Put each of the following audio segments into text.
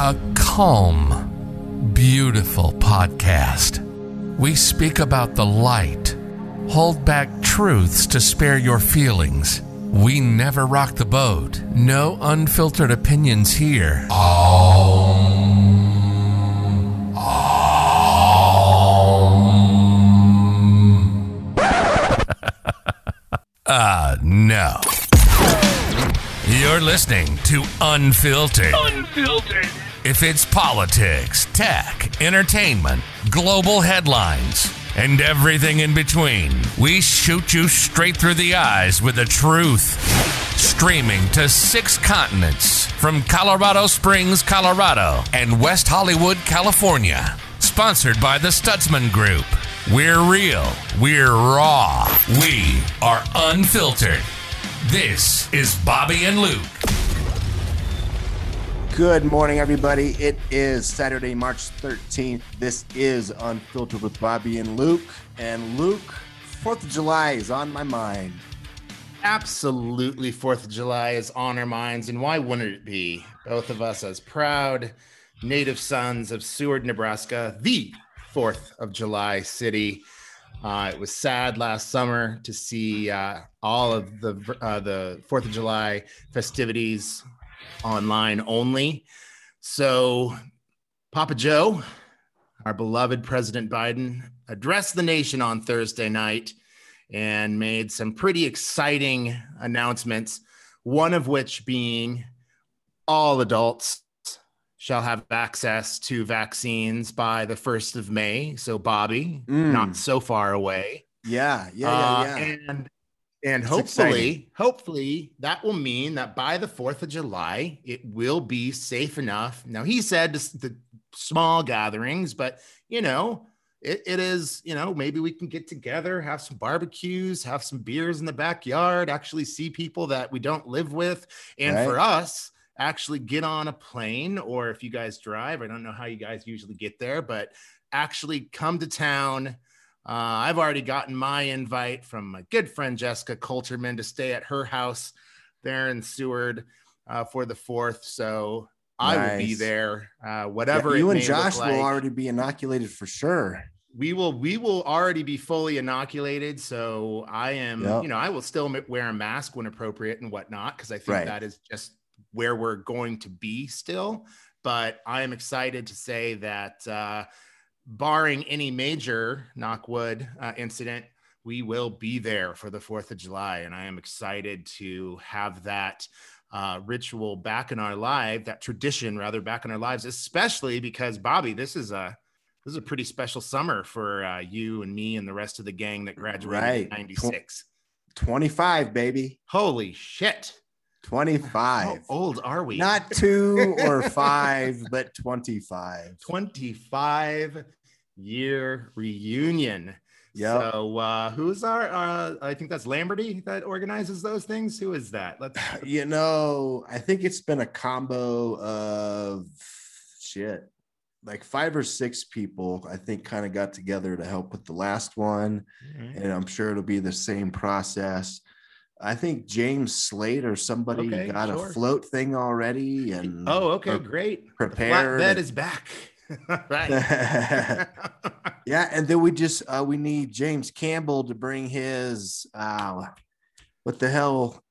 a calm, beautiful podcast. We speak about the light, hold back truths to spare your feelings. We never rock the boat. No unfiltered opinions here. Uh, no. You're listening to Unfiltered. Unfiltered. If it's politics, tech, entertainment, global headlines, and everything in between, we shoot you straight through the eyes with the truth. Streaming to six continents from Colorado Springs, Colorado, and West Hollywood, California. Sponsored by the Stutzman Group. We're real. We're raw. We are unfiltered. This is Bobby and Luke. Good morning, everybody. It is Saturday, March 13th. This is Unfiltered with Bobby and Luke. And Luke, 4th of July is on my mind. Absolutely, Fourth of July is on our minds, and why wouldn't it be? Both of us, as proud native sons of Seward, Nebraska, the Fourth of July city. Uh, it was sad last summer to see uh, all of the uh, the Fourth of July festivities online only. So, Papa Joe, our beloved President Biden, addressed the nation on Thursday night and made some pretty exciting announcements. One of which being all adults shall have access to vaccines by the 1st of May. So, Bobby, Mm. not so far away. Yeah, yeah, Uh, yeah, yeah. And and It's hopefully, exciting. hopefully that will mean that by the 4th of July, it will be safe enough. Now, he said the small gatherings, but you know, it, it is, you know, maybe we can get together, have some barbecues, have some beers in the backyard, actually see people that we don't live with. And Right. for us, actually get on a plane, or if you guys drive, I don't know how you guys usually get there, but actually come to town. Uh, I've already gotten my invite from my good friend Jessica Coulterman to stay at her house there in Seward uh, for the fourth. So I will be there. Uh, Yeah, whatever it you and Josh like. will already be inoculated for sure. we will we will already be fully inoculated. So I am, Yep. you know, I will still wear a mask when appropriate and whatnot because I think Right. that is just where we're going to be still. But I am excited to say that, uh, barring any major knockwood uh, incident, we will be there for the Fourth of July, and I am excited to have that uh, ritual back in our life, that tradition rather back in our lives, especially because Bobby, this is a this is a pretty special summer for uh, you and me and the rest of the gang that graduated Right. in '96. 25, baby. Holy shit! 25. How 25. old are we? Not two or five, but 25. 25 year reunion. Yep. So uh who's our uh I think that's Lamberty that organizes those things. Who is that? Let's You know, I think it's been a combo of shit. Like five or six people, I think, kind of got together to help with the last one. and I'm sure it'll be the same process. I think James Slate or somebody Okay, got sure. a float thing already, and Oh, okay, great. The prepared. Flatbed is back. right. yeah, and then we just uh, we need James Campbell to bring his uh, what the hell?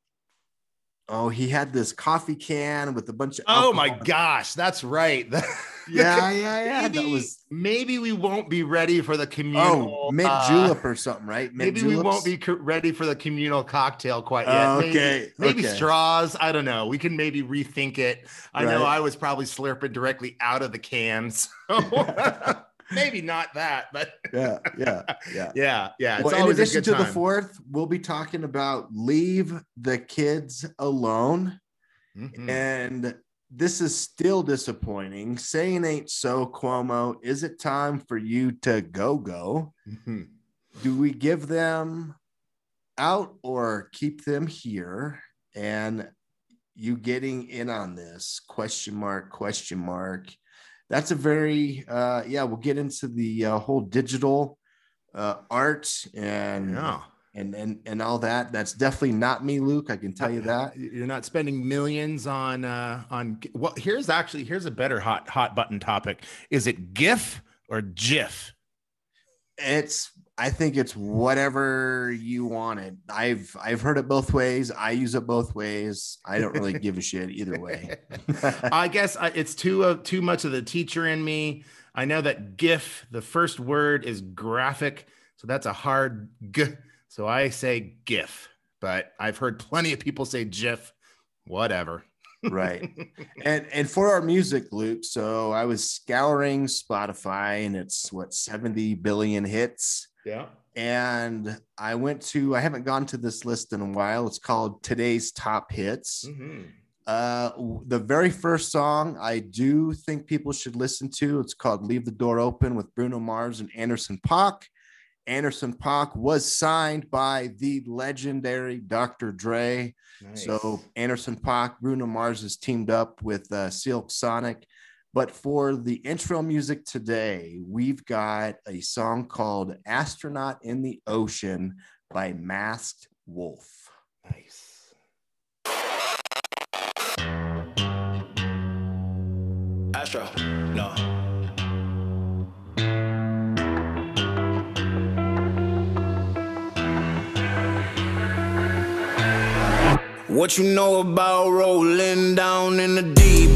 Oh, he had this coffee can with a bunch of. oh my gosh, that's right. Yeah, yeah, yeah. maybe, That was maybe we won't be ready for the communal. oh mint uh, julep or something, right? Mint Maybe we won't be co- ready for the communal cocktail quite yet. Oh, Maybe- okay, Maybe, okay. straws. I don't know. We can maybe rethink it. I know I was probably slurping directly out of the cans. So maybe not that, but Yeah, yeah, yeah. yeah, yeah. It's well, in addition to the fourth, we'll be talking about leave the kids alone. Mhm. And this is still disappointing. Saying ain't so, Cuomo. Is it time for you to go go? Mhm. Do we give them out or keep them here? And you getting in on this question mark, question mark. That's a very, uh, yeah, we'll get into the uh, whole digital uh, art and Yeah. and and and all that. That's definitely not me, Luke. I can tell you that. You're not spending millions on uh on well here's actually here's a better hot hot button topic. Is it GIF or GIF? It's I think it's whatever you want it. I've I've heard it both ways. I use it both ways. I don't really give a shit either way. I guess it's too uh, too much of the teacher in me. I know that GIF, the first word is graphic, so that's a hard G so I say GIF, but I've heard plenty of people say GIF, whatever. right. And and for our music, Luke so I was scouring Spotify and it's what 70 billion hits. Yeah. And I went to, I haven't gone to this list in a while. It's called Today's Top Hits. Mm-hmm. Uh, the very first song I do think people should listen to. It's called "Leave the Door Open" with Bruno Mars and Anderson .Paak. Anderson .Paak was signed by the legendary Dr. Dre. Nice. So Anderson .Paak, Bruno Mars has teamed up with uh, Silk Sonic. But for the intro music today, we've got a song called Astronaut in the Ocean by Masked Wolf. Nice. Astro, no. What you know about rolling down in the deep?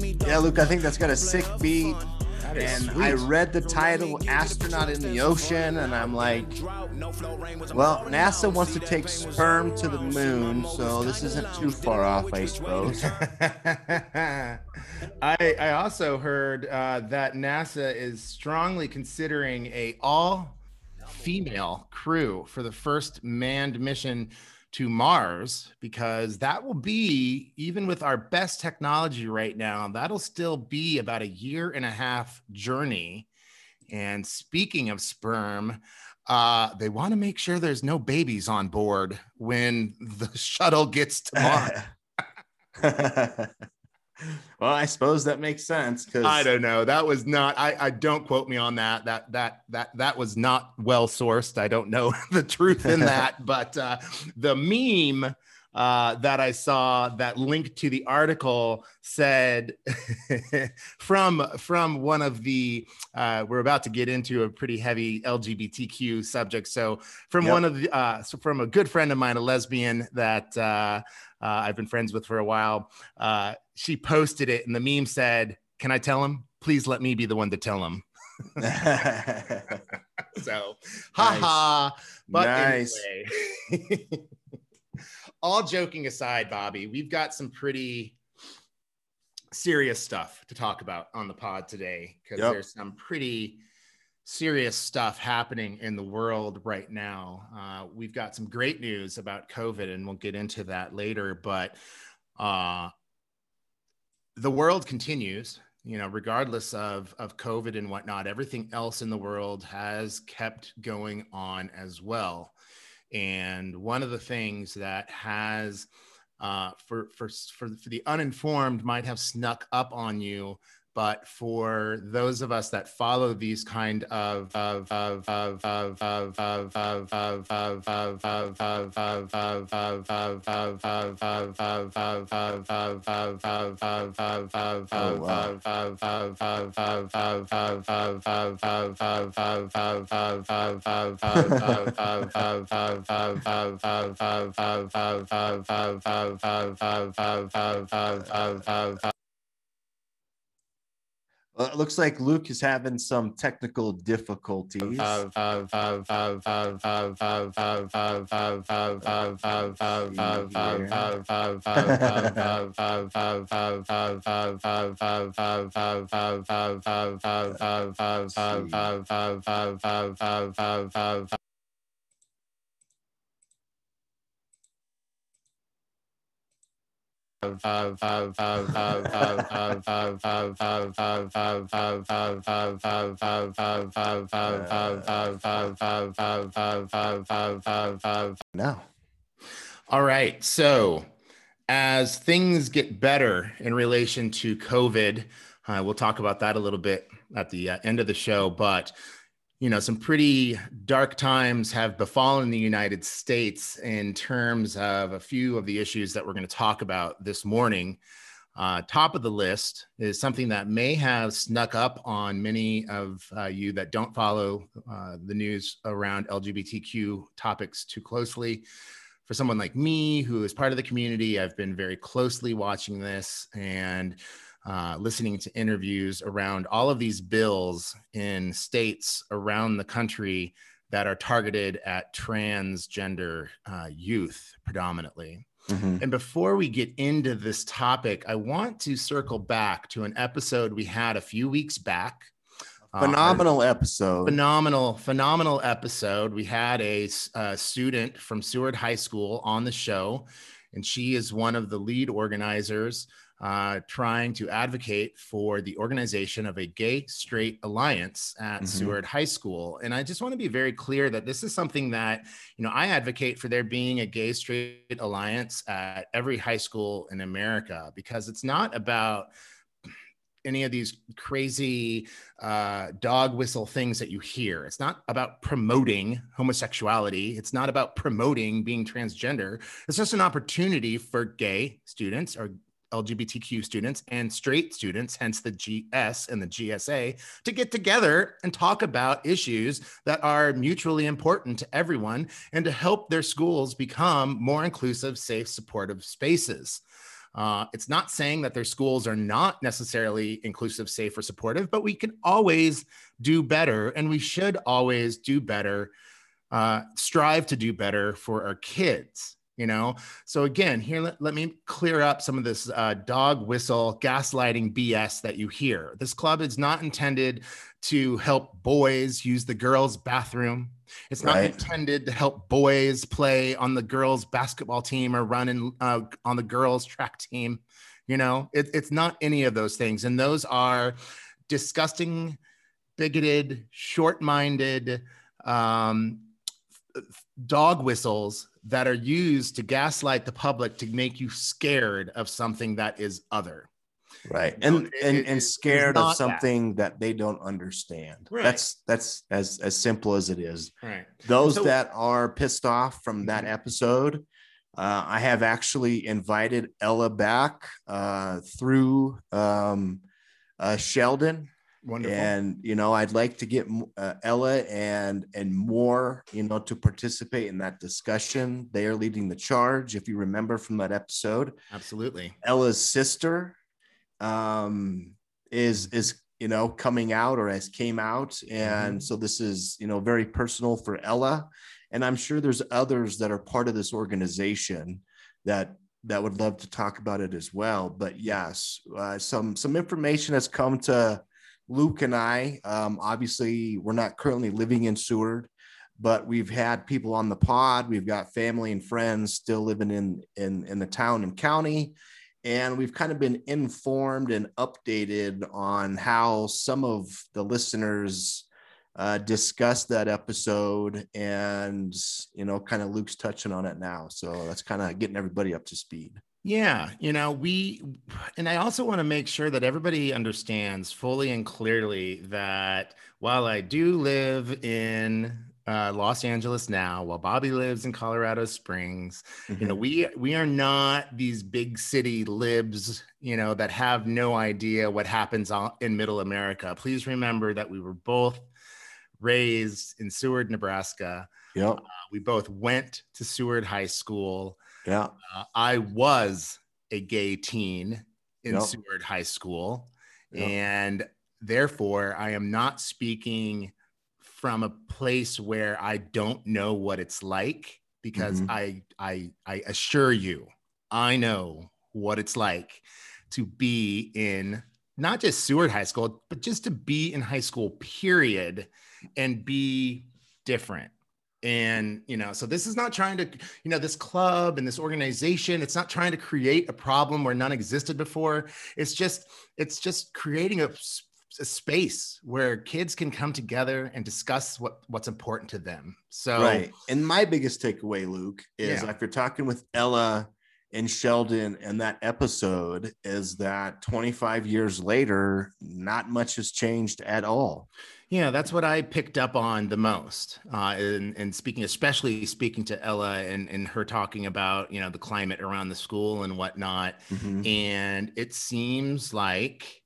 me. Yeah, Luke, I think that's got a sick beat. And sweet. I read the title Astronaut in the Ocean, and I'm like, well, NASA wants to take sperm to the moon, so this isn't too far off, I suppose. I, I also heard uh, that NASA is strongly considering a all female crew for the first manned mission to Mars because that will be, even with our best technology right now, that'll still be about a year and a half journey. And speaking of sperm, uh, they want to make sure there's no babies on board when the shuttle gets to Mars. well, I suppose that makes sense because I don't know. That was not. I, I don't quote me on that. That that that that was not well sourced. I don't know the truth in that, but uh, the meme uh, that I saw that linked to the article said from from one of the uh, we're about to get into a pretty heavy LGBTQ subject. So from yep. one of the uh, so from a good friend of mine, a lesbian that uh, uh, I've been friends with for a while. Uh, she posted it, and the meme said, "Can I tell him? Please let me be the one to tell him." so, haha. But nice. anyway, all joking aside, Bobby, we've got some pretty serious stuff to talk about on the pod today because yep. there's some pretty serious stuff happening in the world right now. Uh, we've got some great news about COVID, and we'll get into that later. But uh, the world continues, you know, regardless of of COVID and whatnot. Everything else in the world has kept going on as well. And one of the things that has uh, for, for, for, for the uninformed might have snuck up on you but for those of us that follow these kind of of of of of of of of of of of of of of of of of of it looks like Luke is having some technical difficulties. Now. All right. So, as things get better in relation to COVID, uh, we'll talk about that a little bit at the uh, end of the show. But you know, some pretty dark times have befallen the United States in terms of a few of the issues that we're going to talk about this morning. Uh, top of the list is something that may have snuck up on many of uh, you that don't follow uh, the news around LGBTQ topics too closely. For someone like me, who is part of the community, I've been very closely watching this and uh, listening to interviews around all of these bills in states around the country that are targeted at transgender uh, youth predominantly. Mm-hmm. And before we get into this topic, I want to circle back to an episode we had a few weeks back. Uh, phenomenal uh, episode. Phenomenal, phenomenal episode. We had a, a student from Seward High School on the show, and she is one of the lead organizers uh, trying to advocate for the organization of a gay straight alliance at mm-hmm. Seward High School. And I just want to be very clear that this is something that, you know, I advocate for there being a gay straight alliance at every high school in America because it's not about any of these crazy uh, dog whistle things that you hear. It's not about promoting homosexuality. It's not about promoting being transgender. It's just an opportunity for gay students or LGBTQ students and straight students, hence the GS and the GSA, to get together and talk about issues that are mutually important to everyone and to help their schools become more inclusive, safe, supportive spaces. Uh, it's not saying that their schools are not necessarily inclusive, safe, or supportive, but we can always do better and we should always do better, uh, strive to do better for our kids you know? So again here let, let me clear up some of this uh, dog whistle gaslighting bs that you hear. This club is not intended to help boys use the girls bathroom. It's not right. intended to help boys play on the girls basketball team or run in, uh, on the girls track team you know? It, it's not any of those things and those are disgusting bigoted short-minded um, dog whistles that are used to gaslight the public to make you scared of something that is other right and it, and, and scared of something that. that. they don't understand right. that's that's as as simple as it is right those so, that are pissed off from that mm-hmm. episode uh, i have actually invited ella back uh, through um, uh, sheldon Wonderful. And you know, I'd like to get uh, Ella and and more, you know, to participate in that discussion. They are leading the charge. If you remember from that episode, absolutely. Ella's sister um, is is you know coming out or has came out, and mm-hmm. so this is you know very personal for Ella, and I'm sure there's others that are part of this organization that that would love to talk about it as well. But yes, uh, some some information has come to Luke and I, um, obviously, we're not currently living in Seward, but we've had people on the pod. We've got family and friends still living in in in the town and county, and we've kind of been informed and updated on how some of the listeners uh, discussed that episode, and you know, kind of Luke's touching on it now. So that's kind of getting everybody up to speed. Yeah, you know, we, and I also want to make sure that everybody understands fully and clearly that while I do live in uh, Los Angeles now, while Bobby lives in Colorado Springs, mm-hmm. you know, mm-hmm. we we are not these big city libs, you know, that have no idea what happens in Middle America. Please remember that we were both raised in Seward, Nebraska. Yeah, uh, we both went to Seward High School. Yeah. Uh, I was a gay teen in yep. Seward High School. Yep. And therefore, I am not speaking from a place where I don't know what it's like because mm-hmm. I, I, I assure you, I know what it's like to be in not just Seward High School, but just to be in high school, period, and be different and you know so this is not trying to you know this club and this organization it's not trying to create a problem where none existed before. It's just it's just creating a, a space where kids can come together and discuss what what's important to them. So right. And my biggest takeaway luke is Yeah. after talking with ella and sheldon in that episode is that 25 years later not much has changed at all Yeah, that's what I picked up on the most. Uh, and, and speaking, especially speaking to Ella and, and her talking about, you know, the climate around the school and whatnot. Mhm. And it seems like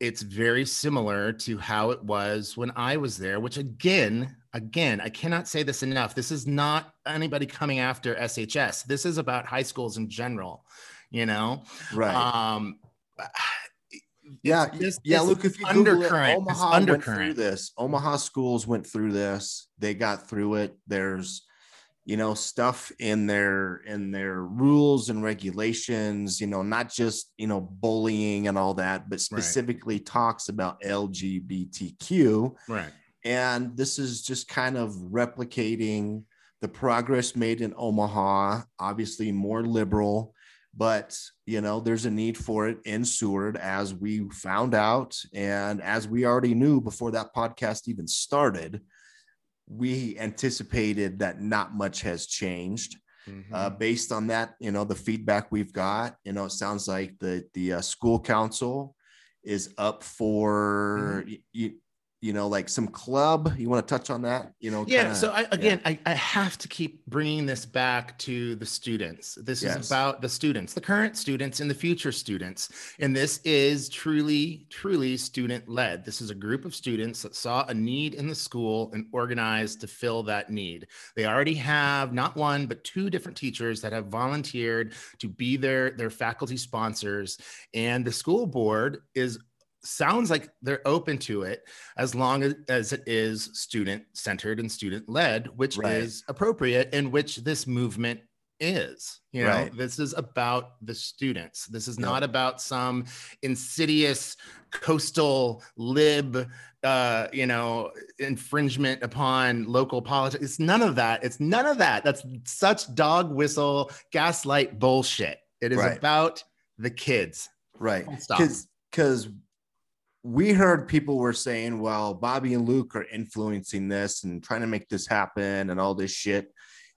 it's very similar to how it was when I was there, which again, again, I cannot say this enough. This is not anybody coming after SHS. This is about high schools in general, you know? right Um, yeah just- yeah look if you Google it, undercurrent. Omaha went through this omaha schools went through this they got through it there's you know stuff in their in their rules and regulations you know not just you know bullying and all that but specifically talks about lgbtq Right. And this is just kind of replicating the progress made in Omaha, obviously more liberal, but you know, there's a need for it in Seward as we found out. And as we already knew before that podcast even started, we anticipated that not much has changed. Mm-hmm. Uh, based on that, you know, the feedback we've got, you know, it sounds like the the uh, school council is up for Mm-hmm. you, you know, like some club. You want to touch on that? You know, yeah kinda- so I, again I, I have to keep bringing this back to the students this Yes. is about the students the current students and the future students and this is truly truly student led this is a group of students that saw a need in the school and organized to fill that need they already have not one but two different teachers that have volunteered to be their their faculty sponsors and the school board is sounds like they're open to it as long as, as it is student centered and student led, which Right. is appropriate and which this movement is. You know, Right. this is about the students. This is not about some insidious coastal lib, uh, you know, infringement upon local politics. It's none of that. It's none of that. That's such dog whistle gaslight bullshit. It is Right. about the kids. right because because we heard people were saying well bobby and luke are influencing this and trying to make this happen and all this shit.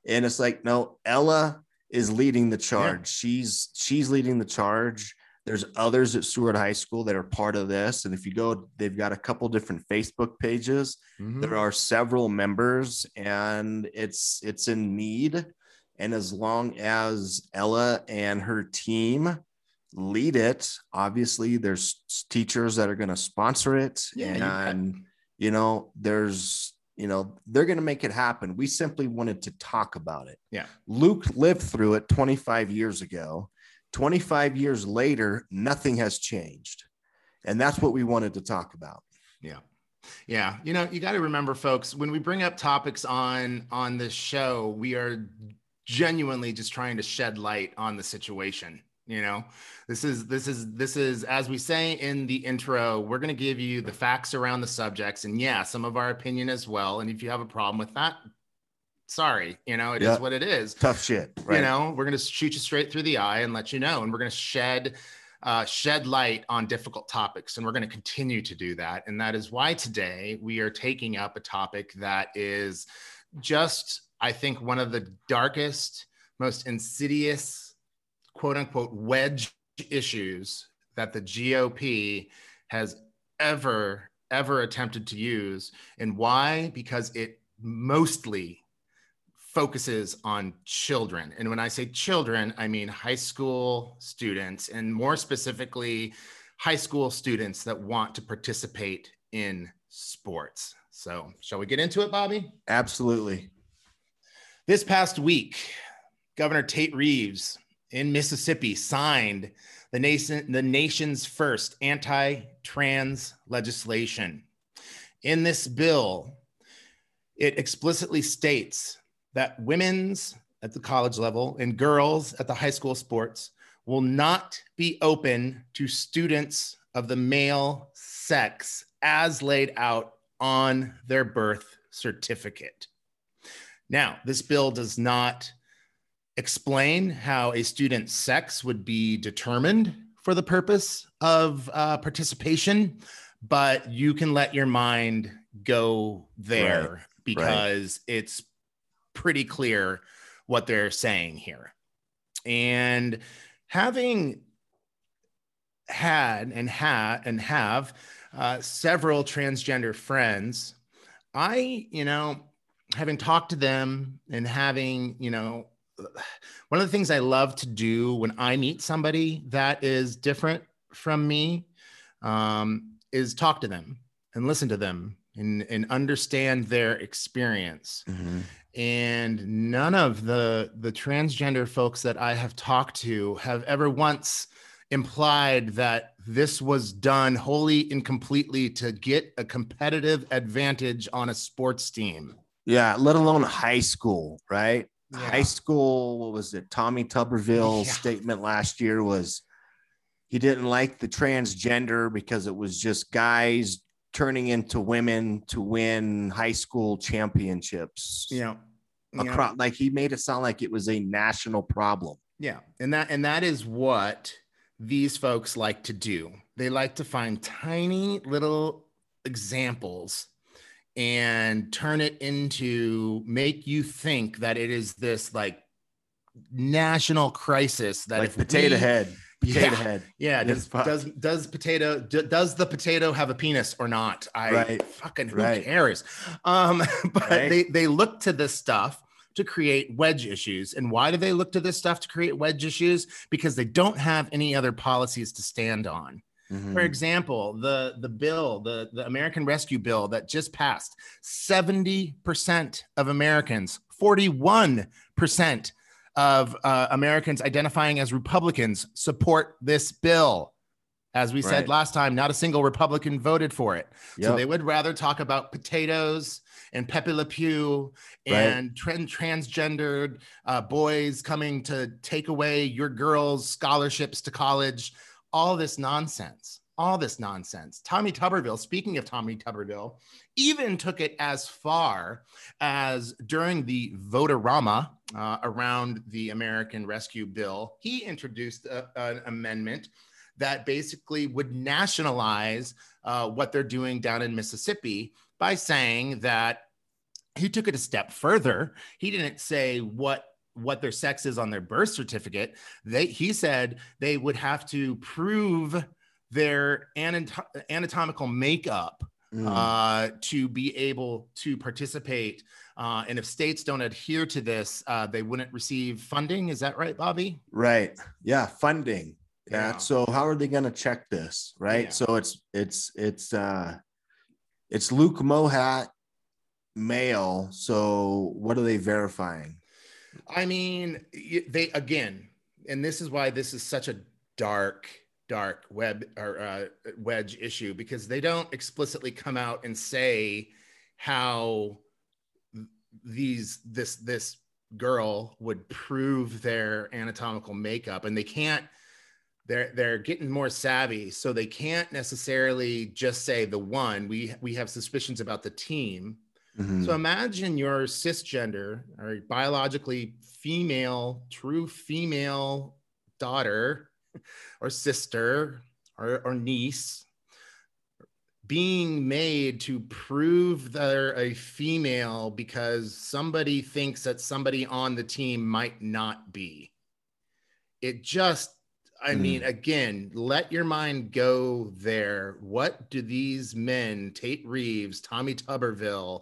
And it's like no ella is leading the charge. She's she's leading the charge. There's others at seward high school that are part of this. And if you go they've got a couple different facebook pages. Mhm. there are several members and it's it's in need. And as long as ella and her team lead it obviously there's teachers that are going to sponsor it Yeah, you and you know there's you know they're going to make it happen we simply wanted to talk about it Yeah. luke lived through it 25 years ago 25 years later nothing has changed and that's what we wanted to talk about Yeah. Yeah. You know, you got to remember folks, when we bring up topics on on this show, we are genuinely just trying to shed light on the situation. You know, this is this is this is as we say in the intro, we're going to give you the facts around the subjects and yeah, some of our opinion as well. And if you have a problem with that, sorry, you know, it is what it is. Tough shit right. you know we're going to shoot you straight through the eye and let you know and we're going to shed uh, shed light on difficult topics and we're going to continue to do that and that is why today we are taking up a topic that is just i think one of the darkest most insidious quote unquote wedge issues that the gop has ever ever attempted to use and why because it mostly focuses on children. And when I say children, I mean high school students, and more specifically, high school students that want to participate in sports. So, shall we get into it, Bobby? absolutely This past week, Governor Tate Reeves in Mississippi signed the, nation, the nation's first anti trans legislation. In this bill, it explicitly states that women's at the college level and girls at the high school sports will not be open to students of the male sex as laid out on their birth certificate. Now, this bill does not explain how a student's sex would be determined for the purpose of uh, participation, but you can let your mind go there right. because right. it's pretty clear what they're saying here. And having had and had and have uh, several transgender friends, I, you know, having talked to them and having, you know, one of the things I love to do when I meet somebody that is different from me um, is talk to them and listen to them and, and understand their experience. Mm-hmm. And none of the the transgender folks that I have talked to have ever once implied that this was done wholly and completely to get a competitive advantage on a sports team. Yeah, let alone high school, right? Yeah. High school, what was it? Tommy Tuberville's yeah. statement last year was he didn't like the transgender because it was just guys turning into women to win high school championships. Yeah. Across, yeah. like he made it sound like it was a national problem. Yeah. And that and that is what these folks like to do. They like to find tiny little examples and turn it into make you think that it is this like national crisis that like potato we, head. Potato yeah, head. Yeah does, does does potato does the potato have a penis or not? I right. fucking who right. cares? Um but right. they they look to this stuff to create wedge issues. And why do they look to this stuff to create wedge issues? Because they don't have any other policies to stand on Mm-hmm. For example, the the bill, the, the American Rescue Bill that just passed, 70% of Americans, 41% of uh, Americans identifying as Republicans support this bill. As we right. said last time, not a single Republican voted for it. Yep. So they would rather talk about potatoes and Pepe Le Pew and right. transgendered uh, boys coming to take away your girls' scholarships to college all this nonsense all this nonsense. Tommy Tuberville, speaking of Tommy Tuberville, even took it as far as during the vote-a-rama uh, around the American Rescue Bill, he introduced a, an amendment that basically would nationalize uh, what they're doing down in Mississippi by saying that he took it a step further. He didn't say what what their sex is on their birth certificate. They he said they would have to prove their anatom- anatomical makeup mm. uh, to be able to participate. Uh, and if states don't adhere to this, uh, they wouldn't receive funding. Is that right, Bobby? Right. Yeah, funding. Yeah. yeah. So how are they going to check this? Right. Yeah. So it's it's it's uh it's Luke Mohat male. So what are they verifying? I mean, they again, and this is why this is such a dark, dark web or uh, wedge issue because they don't explicitly come out and say how these this this girl would prove their anatomical makeup, and they can't. They're they're getting more savvy, so they can't necessarily just say the one. We we have suspicions about the team Mm-hmm. So imagine your cisgender or biologically female, true female daughter or sister or, or niece being made to prove they're a female because somebody thinks that somebody on the team might not be. It just, I mm. mean, again, let your mind go there. What do these men, Tate Reeves, Tommy Tuberville,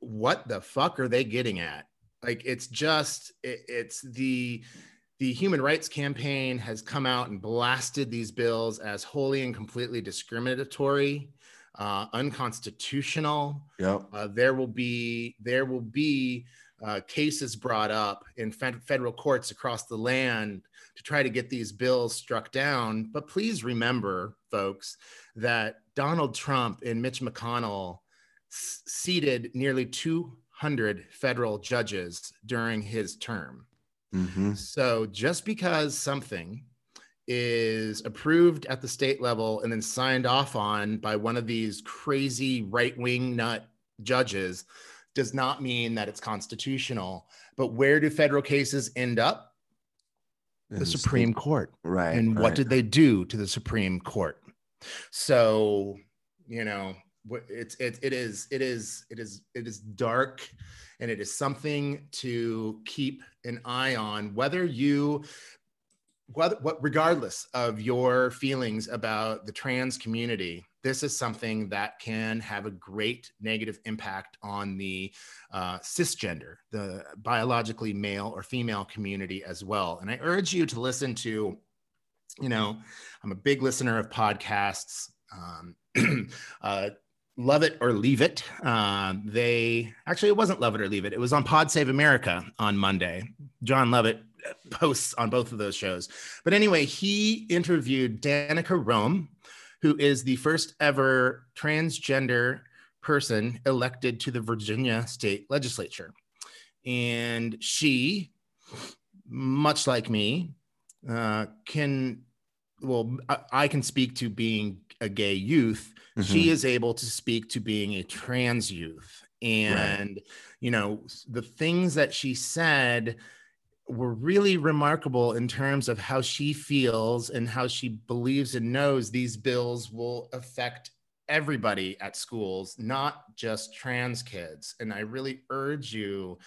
what the fuck are they getting at? Like it's just it, it's the the human rights campaign has come out and blasted these bills as wholly and completely discriminatory uh, unconstitutional yep. Uh, there will be there will be uh, cases brought up in federal courts across the land to try to get these bills struck down but please remember folks that donald trump and mitch mcconnell seated nearly 200 federal judges during his term. Mm-hmm. So just because something is approved at the state level and then signed off on by one of these crazy right wing nut judges does not mean that it's constitutional. But where do federal cases end up? The Supreme Court. Right. And what right. did they do to the Supreme Court? So, you know, it's it, it is it is it is it is dark and it is something to keep an eye on whether you whether, what regardless of your feelings about the trans community this is something that can have a great negative impact on the uh, cisgender the biologically male or female community as well and i urge you to listen to you know i'm a big listener of podcasts um, uh, Love It or Leave It. Um, they actually, it wasn't Love It or Leave It. It was on Pod Save America on Monday. Jon Lovett posts on both of those shows. But anyway, he interviewed Danica Roem, who is the first ever transgender person elected to the Virginia state legislature. And she, much like me, uh, can, well, I, I can speak to being a gay youth mm-hmm. she is able to speak to being a trans youth and right. you know the things that she said were really remarkable in terms of how she feels and how she believes and knows these bills will affect everybody at schools not just trans kids. And i really urge you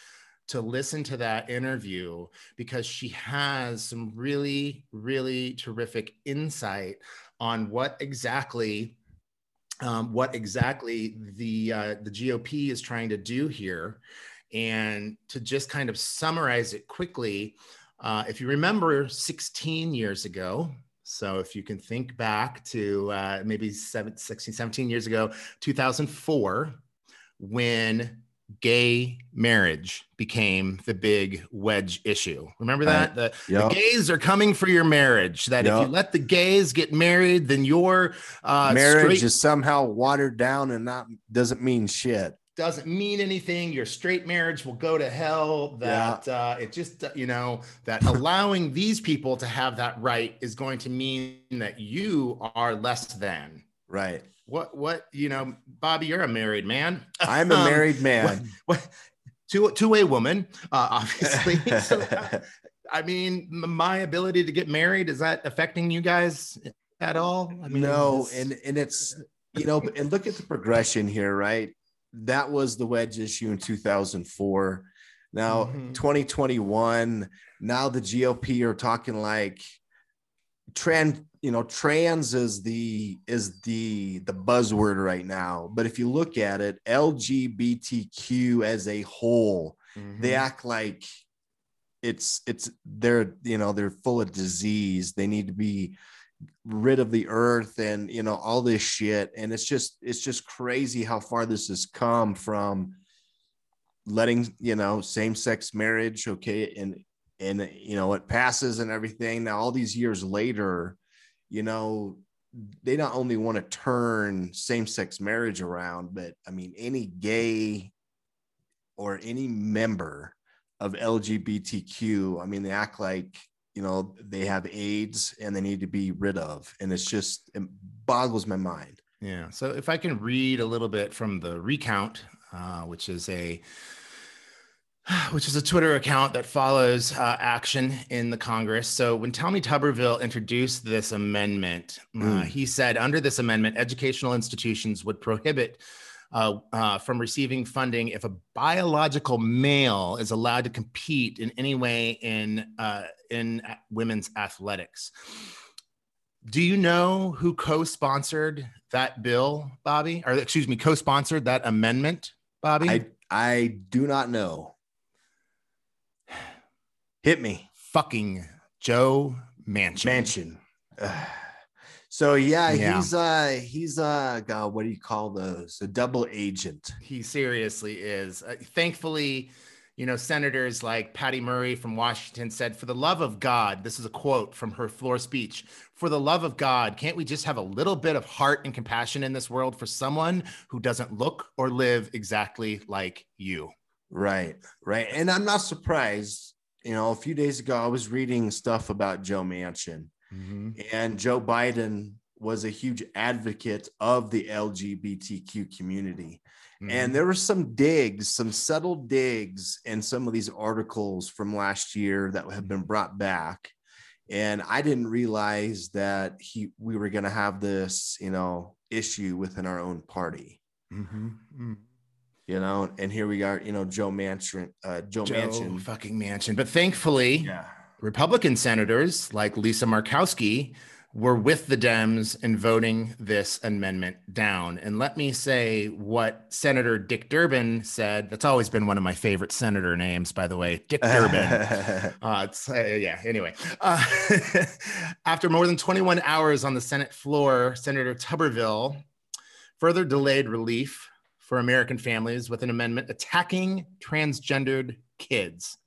to listen to that interview because she has some really really terrific insight on what exactly um, what exactly the uh, the GOP is trying to do here, and to just kind of summarize it quickly. Uh, if you remember 16 years ago, so if you can think back to uh, maybe 7, 16, 17 years ago, 2004, when gay marriage became the big wedge issue. Remember that? The, yep. the gays are coming for your marriage. That yep. if you let the gays get married, then your uh, marriage straight- is somehow watered down and not doesn't mean shit. Doesn't mean anything. Your straight marriage will go to hell. That yeah. uh, it just uh, you know that allowing these people to have that right is going to mean that you are less than. Right what what you know bobby you're a married man i'm a um, married man what, what to, to a woman uh, obviously so, uh, i mean my ability to get married is that affecting you guys at all i mean no and and it's you know and look at the progression here right that was the wedge issue in 2004 now mm-hmm. 2021 now the gop are talking like trans you know trans is the is the the buzzword right now but if you look at it lgbtq as a whole mm-hmm. they act like it's it's they're you know they're full of disease they need to be rid of the earth and you know all this shit. And it's just it's just crazy how far this has come from letting you know same-sex marriage okay and and you know it passes and everything. Now all these years later you know, they not only want to turn same sex marriage around, but I mean, any gay or any member of LGBTQ, I mean, they act like, you know, they have AIDS and they need to be rid of. And it's just, it boggles my mind. Yeah. So if I can read a little bit from the recount, uh, which is a which is a Twitter account that follows uh, action in the Congress. So when Tommy Tuberville introduced this amendment, mm. uh, he said under this amendment, educational institutions would prohibit uh, uh, from receiving funding if a biological male is allowed to compete in any way in uh, in women's athletics. Do you know who co-sponsored that bill, Bobby? Or excuse me, co-sponsored that amendment, Bobby? I I do not know. Hit me. Fucking Joe Manchin. Manchin. So yeah, yeah, he's uh he's uh God, what do you call those? A double agent. He seriously is. Uh, thankfully, you know, senators like Patty Murray from Washington said, "For the love of God," this is a quote from her floor speech. For the love of God, can't we just have a little bit of heart and compassion in this world for someone who doesn't look or live exactly like you? Right, right. And I'm not surprised you know, a few days ago, I was reading stuff about Joe Manchin, mm-hmm. and Joe Biden was a huge advocate of the LGBTQ community. Mhm. And there were some digs, some subtle digs in some of these articles from last year that have been brought back. And I didn't realize that he we were gonna have this, you know, issue within our own party. Mhm. Mhm. You know, and here we are, you know, Joe Manchin, uh, Joe, Joe Manchin. fucking Manchin. But thankfully, Yeah. Republican senators like Lisa Murkowski were with the Dems in voting this amendment down. And let me say what Senator Dick Durbin said. That's always been one of my favorite senator names, by the way, Dick Durbin. Uh, uh, yeah, anyway. Uh, after more than 21 hours on the Senate floor, Senator Tuberville further delayed relief for American families with an amendment attacking transgendered kids.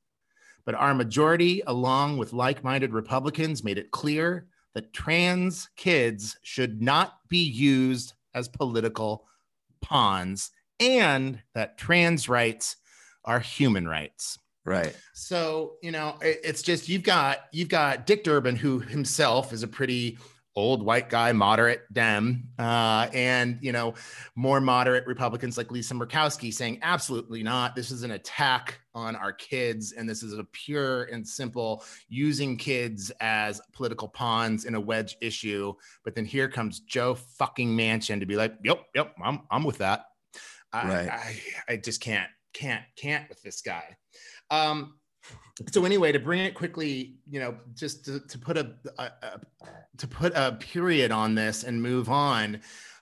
But our majority, along with like minded Republicans, made it clear that trans kids should not be used as political pawns and that trans rights are human rights. right. So, you know, it's just you've got you've got Dick Durbin, who himself is a pretty old white guy, moderate Dem, uh, and you know, more moderate Republicans like Lisa Murkowski saying absolutely not. This is an attack on our kids, and this is a pure and simple using kids as political pawns in a wedge issue. But then here comes Joe fucking Manchin to be like, "Yep, yep, I'm I'm with that." I, Right. I, I just can't can't can't with this guy. Um, so anyway, to bring it quickly, you know, just to, to put a, a, a to put a period on this and move on,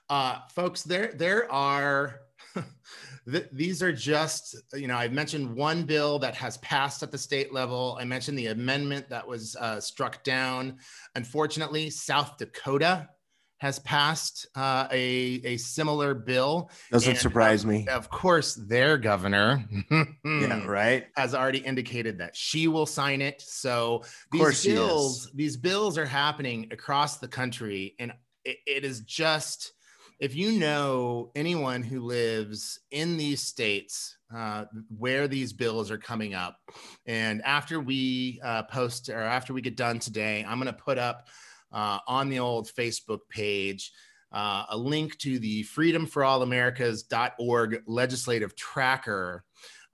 uh, folks. There there are. th- These are just, you know, I mentioned one bill that has passed at the state level. I mentioned the amendment that was uh, struck down. Unfortunately, South Dakota has passed uh, a, a similar bill. Doesn't And, uh, surprise me. Of course, their governor Yeah, right. has already indicated that she will sign it. So these bills, these bills are happening across the country, and it, it is just if you know anyone who lives in these states uh, where these bills are coming up, and after we uh, post or after we get done today, I'm going to put up uh, on the old Facebook page uh, a link to the freedomforallamericas.org legislative tracker.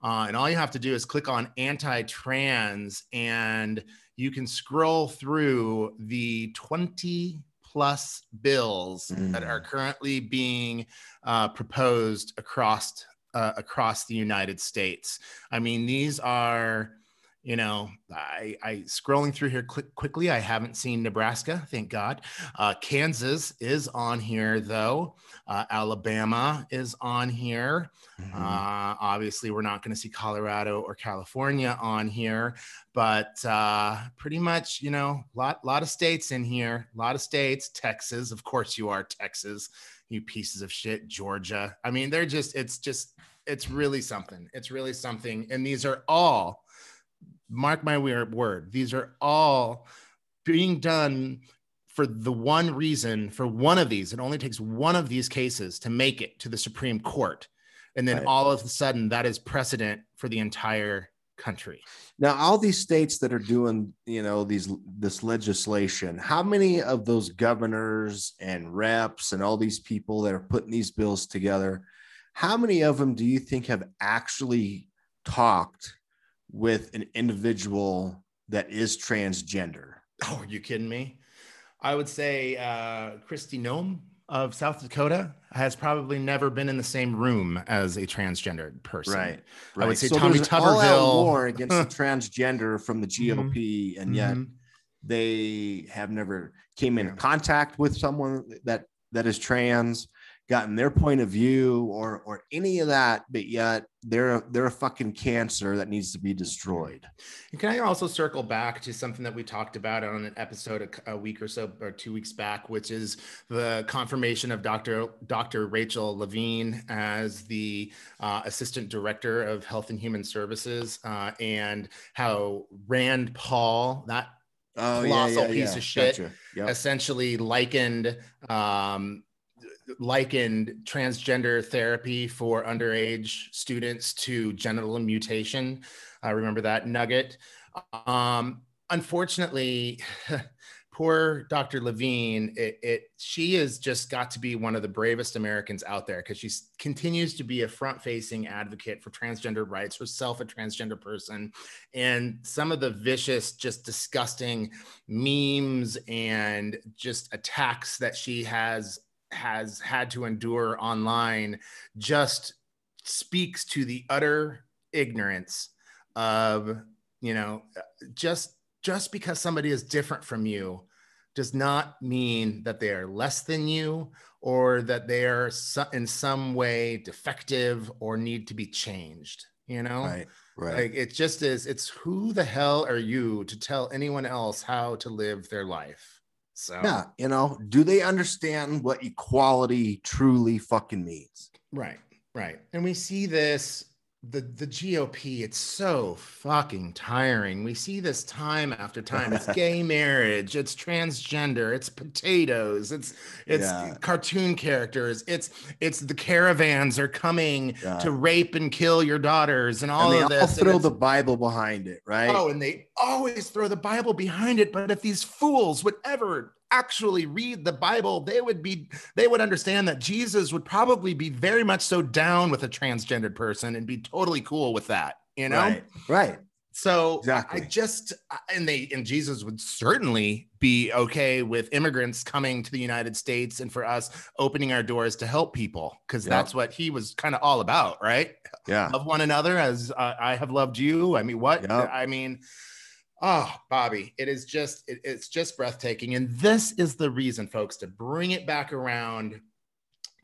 Uh, and all you have to do is click on anti trans, and you can scroll through the 20 plus bills that Mm. are currently being uh, proposed across uh, across the United States. I mean, these are, you know, I, I scrolling through here quick, quickly. I haven't seen Nebraska, thank God. Uh, Kansas is on here though. Uh, Alabama is on here. Mhm. Uh, obviously, we're not going to see Colorado or California on here, but uh, pretty much, you know, lot lot of states in here. A lot of states. Texas, of course, you are Texas. You pieces of shit. Georgia. I mean, they're just. It's just. It's really something. It's really something. And these are all. Mark my word. These are all being done for the one reason. For one of these, it only takes one of these cases to make it to the Supreme Court and then Right. all of a sudden that is precedent for the entire country Now, all these states that are doing, you know, these this legislation, how many of those governors and reps and all these people that are putting these bills together, how many of them do you think have actually talked with an individual that is transgender? oh are you kidding me i would say uh kristi noem of south dakota has probably never been in the same room as a transgendered person Right. I would say so Tommy there's an all-out Tuberville- war against the transgender from the GOP, and yet Mhm. they have never came in Yeah. contact with someone that that is trans gotten their point of view or or any of that but yet they're they're a fucking cancer that needs to be destroyed And can I also circle back to something that we talked about on an episode a, a week or so or two weeks back, which is the confirmation of Dr. Dr. Rachel Levine as the uh, Assistant Director of Health and Human Services, uh, and how Rand Paul, that oh Colossal piece of shit. Gotcha. Yep. essentially likened um, likened transgender therapy for underage students to genital mutation. I remember that nugget. Um, unfortunately, poor Dr. Levine, it, it she has just got to be one of the bravest Americans out there because she continues to be a front-facing advocate for transgender rights, herself a transgender person, and some of the vicious, just disgusting memes and just attacks that she has has had to endure online just speaks to the utter ignorance of you know just just because somebody is different from you does not mean that they are less than you or that they are in some way defective or need to be changed you know? Right right. Like it just is it's who the hell are you to tell anyone else how to live their life so yeah you know do they understand what equality truly fucking means? Right right. And we see this the the GOP, it's so fucking tiring. We see this time after time. It's gay marriage, it's transgender, it's potatoes, it's it's yeah. cartoon characters, it's it's the caravans are coming yeah. to rape and kill your daughters, and all and of this. All throw the Bible behind it, right? Oh, and they always throw the Bible behind it. But if these fools would ever actually read the Bible, they would be they would understand that Jesus would probably be very much so down with a transgendered person and be totally cool with that, you know? Right. Right. So exactly. I just and they and Jesus would certainly be okay with immigrants coming to the United States and for us opening our doors to help people because yep. that's what he was kind of all about, right? Yeah, love one another as uh, I have loved you. I mean, what? Yep. I mean, Oh, Bobby, it is just it, it's just breathtaking. And this is the reason, folks, to bring it back around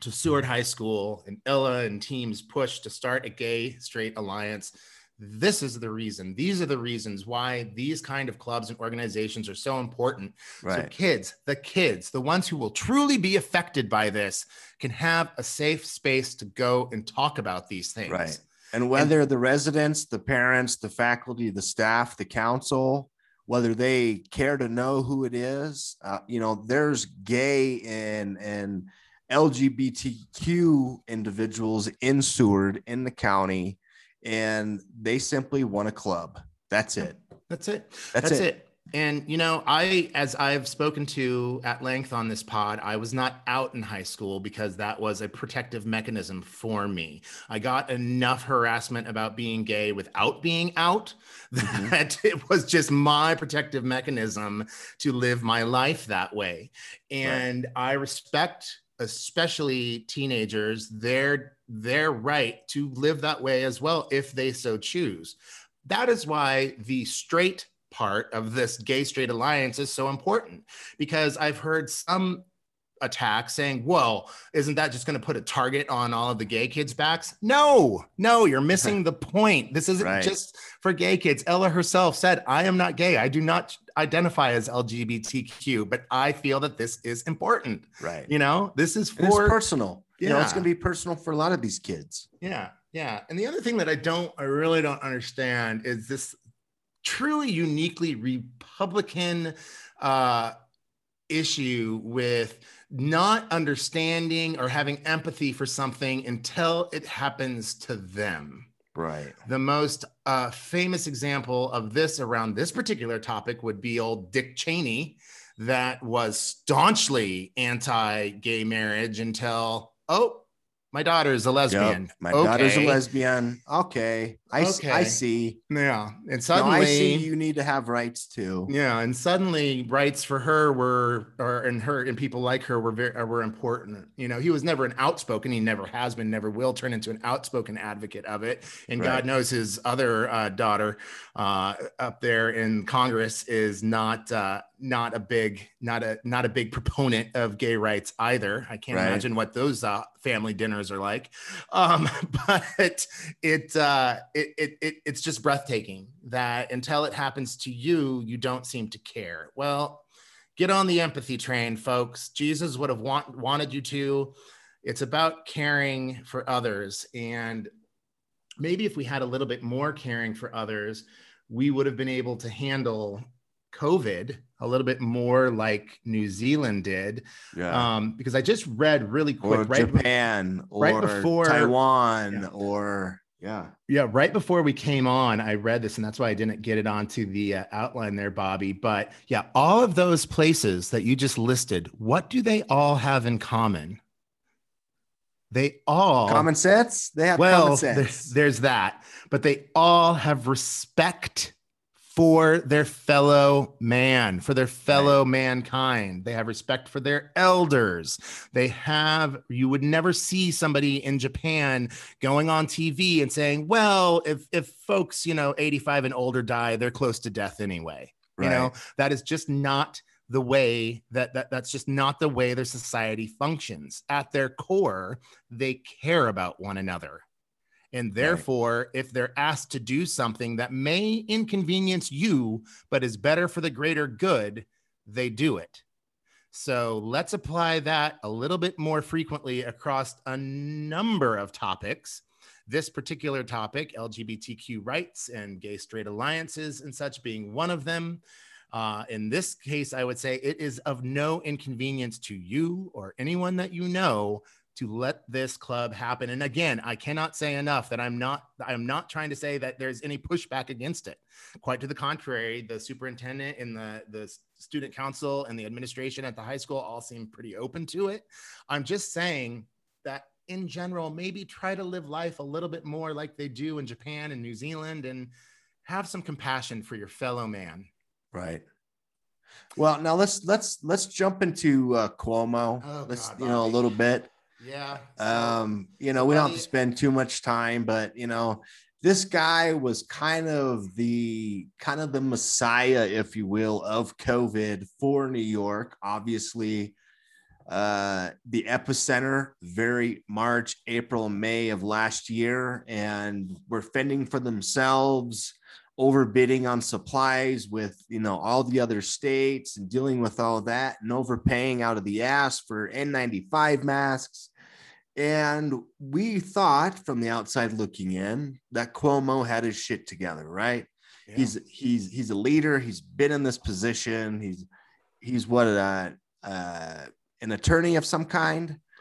to Seward High School and Ella and team's push to start a gay straight alliance. This is the reason. These are the reasons why these kind of clubs and organizations are so important. Right. So kids, the kids, the ones who will truly be affected by this, can have a safe space to go and talk about these things. Right. And whether and, the residents, the parents, the faculty, the staff, the council, whether they care to know who it is, uh, you know, there's gay and and LGBTQ individuals in Seward in the county, and they simply want a club. That's it. That's it. That's, That's it. it. And you know, I as I've spoken to at length on this pod, I was not out in high school because that was a protective mechanism for me. I got enough harassment about being gay without being out mm-hmm. that mm-hmm. it was just my protective mechanism to live my life that way. And right. I respect especially teenagers their their right to live that way as well if they so choose. That is why the straight part of this gay straight alliance is so important because I've heard some attack saying, well, isn't that just going to put a target on all of the gay kids' backs? No, no, you're missing the point. This isn't right. just for gay kids. Ella herself said, I am not gay. I do not identify as LGBTQ, but I feel that this is important. Right. You know, this is for personal. Yeah. You know, it's going to be personal for a lot of these kids. Yeah. Yeah. And the other thing that I don't, I really don't understand is this truly uniquely Republican uh, issue with not understanding or having empathy for something until it happens to them. Right. The most uh, famous example of this around this particular topic would be old Dick Cheney, that was staunchly anti gay marriage until, oh, my daughter is a lesbian. Yep. My okay. daughter's a lesbian. Okay. I, okay. I see. Yeah. And suddenly no, I see you need to have rights too. Yeah. And suddenly rights for her were, or and her and people like her were very, were important. You know, he was never an outspoken, he never has been, never will turn into an outspoken advocate of it. And right. God knows his other uh, daughter uh, up there in Congress is not, uh, not a big not a not a big proponent of gay rights either i can't right. imagine what those uh, family dinners are like. Um, but it, uh, it, it it it's just breathtaking that until it happens to you you don't seem to care. Well get on the empathy train folks. Jesus would have want, wanted you to. It's about caring for others. And maybe if we had a little bit more caring for others we would have been able to handle COVID a little bit more like New Zealand did. Yeah. Um, because I just read really quick, or right Japan, or right before Taiwan, yeah. or Yeah. Yeah. Right before we came on, I read this, and that's why I didn't get it onto the uh, outline there, Bobby. But yeah, all of those places that you just listed, what do they all have in common? They all common sense. They have well, common sense. There's, there's that, but they all have respect for their fellow man, for their fellow mankind. They have respect for their elders. They have, you would never see somebody in Japan going on TV and saying, well, if, if folks, you know, 85 and older die, they're close to death anyway. Right. You know, that is just not the way that, that that's just not the way their society functions. At their core, they care about one another. And therefore, right. if they're asked to do something that may inconvenience you, but is better for the greater good, they do it. So let's apply that a little bit more frequently across a number of topics. This particular topic, LGBTQ rights and gay straight alliances and such, being one of them. Uh, in this case, I would say it is of no inconvenience to you or anyone that you know to let this club happen. And again, I cannot say enough that I'm not I'm not trying to say that there's any pushback against it. Quite to the contrary, the superintendent and the the student council and the administration at the high school all seem pretty open to it. I'm just saying that in general, maybe try to live life a little bit more like they do in Japan and New Zealand and have some compassion for your fellow man. Right. Well, now let's let's let's jump into uh, Cuomo. Oh, let's God, you know a little bit. Yeah. Um, you know, we don't have to spend too much time, but you know, this guy was kind of the kind of the messiah, if you will, of COVID for New York. Obviously, uh, the epicenter, very March, April, May of last year, and were fending for themselves, overbidding on supplies with you know all the other states and dealing with all that and overpaying out of the ass for N95 masks and we thought from the outside looking in that Cuomo had his shit together, right? Yeah. He's he's he's a leader. He's been in this position. He's he's what uh, uh, an attorney of some kind.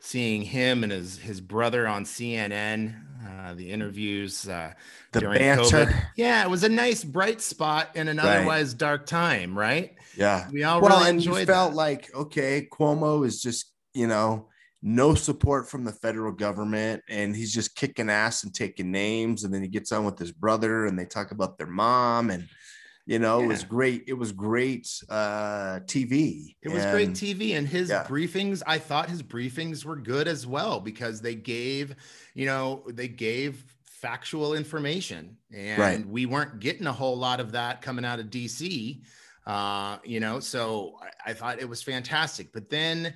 seeing him and his his brother on CNN. Uh, the interviews uh, the during banter. COVID. Yeah, it was a nice bright spot in an otherwise dark time, right? Yeah, we all well, really and you felt like okay, Cuomo is just you know no support from the federal government, and he's just kicking ass and taking names, and then he gets on with his brother, and they talk about their mom and you know yeah. it was great it was great uh tv it was and, great tv and his yeah. briefings i thought his briefings were good as well because they gave you know they gave factual information and right. we weren't getting a whole lot of that coming out of dc uh you know so I, I thought it was fantastic but then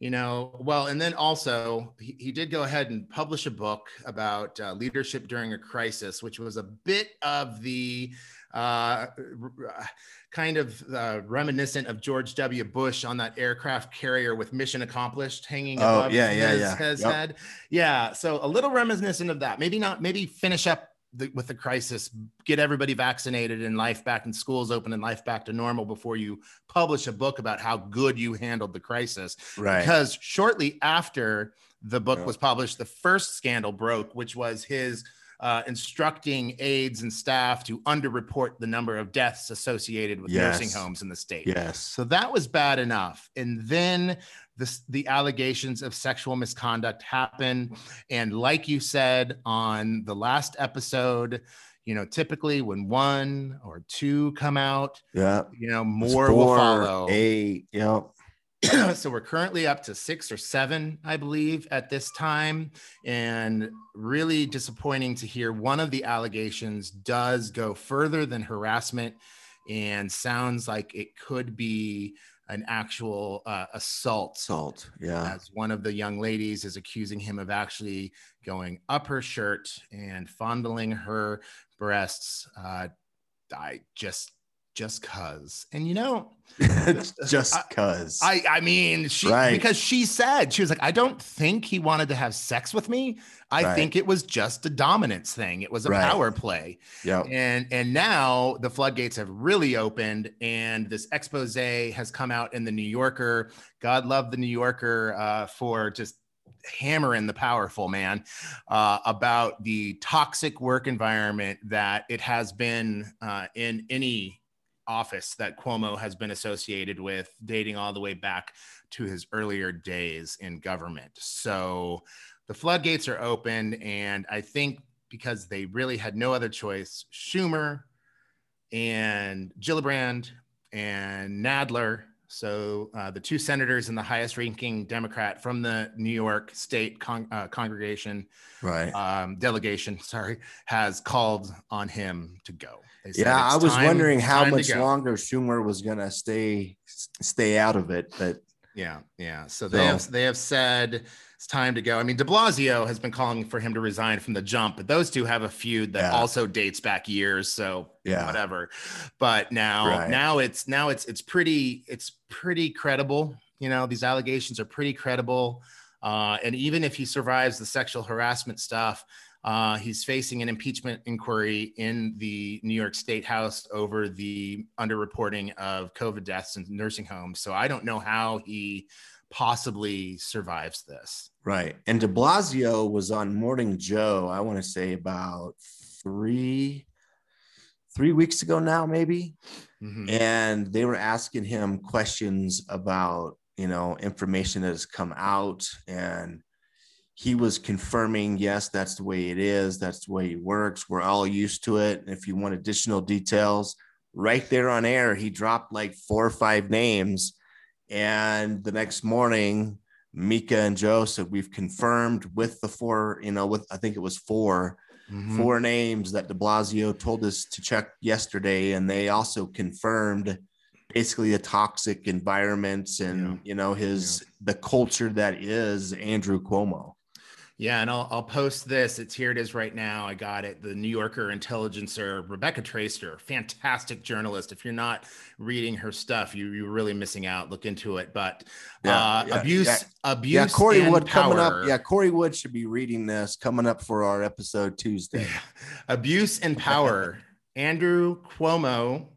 you know well and then also he, he did go ahead and publish a book about uh, leadership during a crisis which was a bit of the uh, kind of uh, reminiscent of George W. Bush on that aircraft carrier with mission accomplished hanging oh, above yeah, yeah, his, yeah. his yep. head. Yeah. So a little reminiscent of that. Maybe not, maybe finish up the, with the crisis, get everybody vaccinated and life back and schools open and life back to normal before you publish a book about how good you handled the crisis. Right. Because shortly after the book was published, the first scandal broke, which was his – uh, instructing aides and staff to underreport the number of deaths associated with yes. nursing homes in the state. Yes. So that was bad enough. And then the, the allegations of sexual misconduct happen. And like you said on the last episode, you know, typically when one or two come out, yeah, you know, more four, will follow. Eight, yep. so we're currently up to six or seven, I believe, at this time. And really disappointing to hear one of the allegations does go further than harassment and sounds like it could be an actual uh, assault. Assault, yeah. As one of the young ladies is accusing him of actually going up her shirt and fondling her breasts. Uh, I just just cuz. And you know, just cuz. I I mean, she right. because she said she was like, I don't think he wanted to have sex with me. I right. think it was just a dominance thing. It was a right. power play. Yeah. And and now the floodgates have really opened, and this expose has come out in the New Yorker. God love the New Yorker uh, for just hammering the powerful man uh, about the toxic work environment that it has been uh, in any office that Cuomo has been associated with, dating all the way back to his earlier days in government. So the floodgates are open, and I think because they really had no other choice, Schumer and Gillibrand and Nadler. So uh, the two senators and the highest ranking Democrat from the New York State con- uh, congregation, right, um, delegation, sorry, has called on him to go. Yeah, I was time, wondering how much longer Schumer was going to stay stay out of it, but yeah, yeah. So they so. have they have said it's time to go. I mean, De Blasio has been calling for him to resign from the jump, but those two have a feud that yeah. also dates back years. So yeah, whatever. But now, right. now it's now it's it's pretty it's pretty credible. You know, these allegations are pretty credible. Uh, and even if he survives the sexual harassment stuff, uh, he's facing an impeachment inquiry in the New York State House over the underreporting of COVID deaths in nursing homes. So I don't know how he possibly survives this. Right. And de Blasio was on Morning Joe, I want to say about three, three weeks ago now, maybe. Mm-hmm. And they were asking him questions about, you know, information that has come out and he was confirming, yes, that's the way it is. That's the way he works. We're all used to it. And if you want additional details, right there on air, he dropped like four or five names. And the next morning, Mika and Joe said, We've confirmed with the four, you know, with I think it was 4 mm-hmm. four names that de Blasio told us to check yesterday. And they also confirmed basically a toxic environment and, yeah. you know, his yeah. the culture that is Andrew Cuomo. Yeah, and I'll, I'll post this. It's here it is right now. I got it. The New Yorker intelligencer, Rebecca Traister, fantastic journalist. If you're not reading her stuff, you, you're really missing out. Look into it. But yeah, uh, yeah, abuse, yeah. abuse, yeah, Corey Wood power. coming up. Yeah, Corey Wood should be reading this coming up for our episode Tuesday. abuse and power. Andrew Cuomo